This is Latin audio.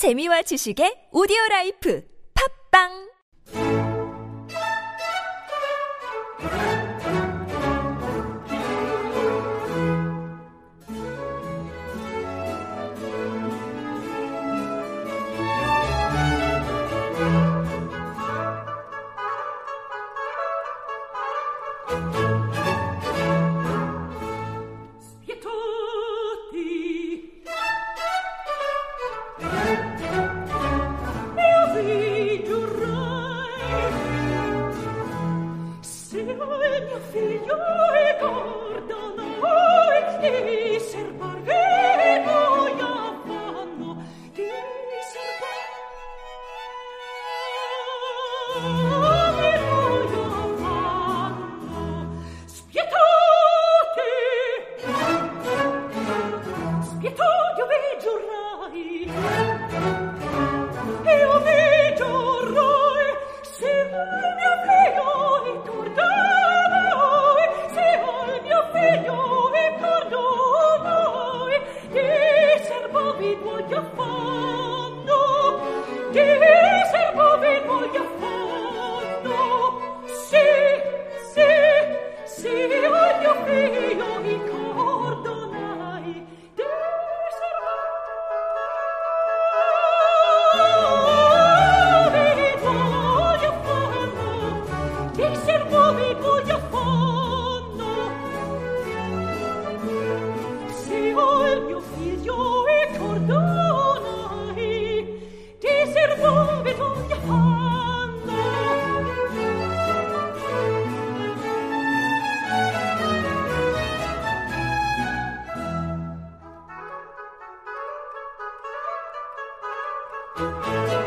재미와 지식의 오디오 라이프 팝빵 il mio figlio ricorda noi di servarvi voglia vanno di servarvi voglia vanno spietate spietate io vi giurrai io vi giurrai se voi mi amate ti you affari you.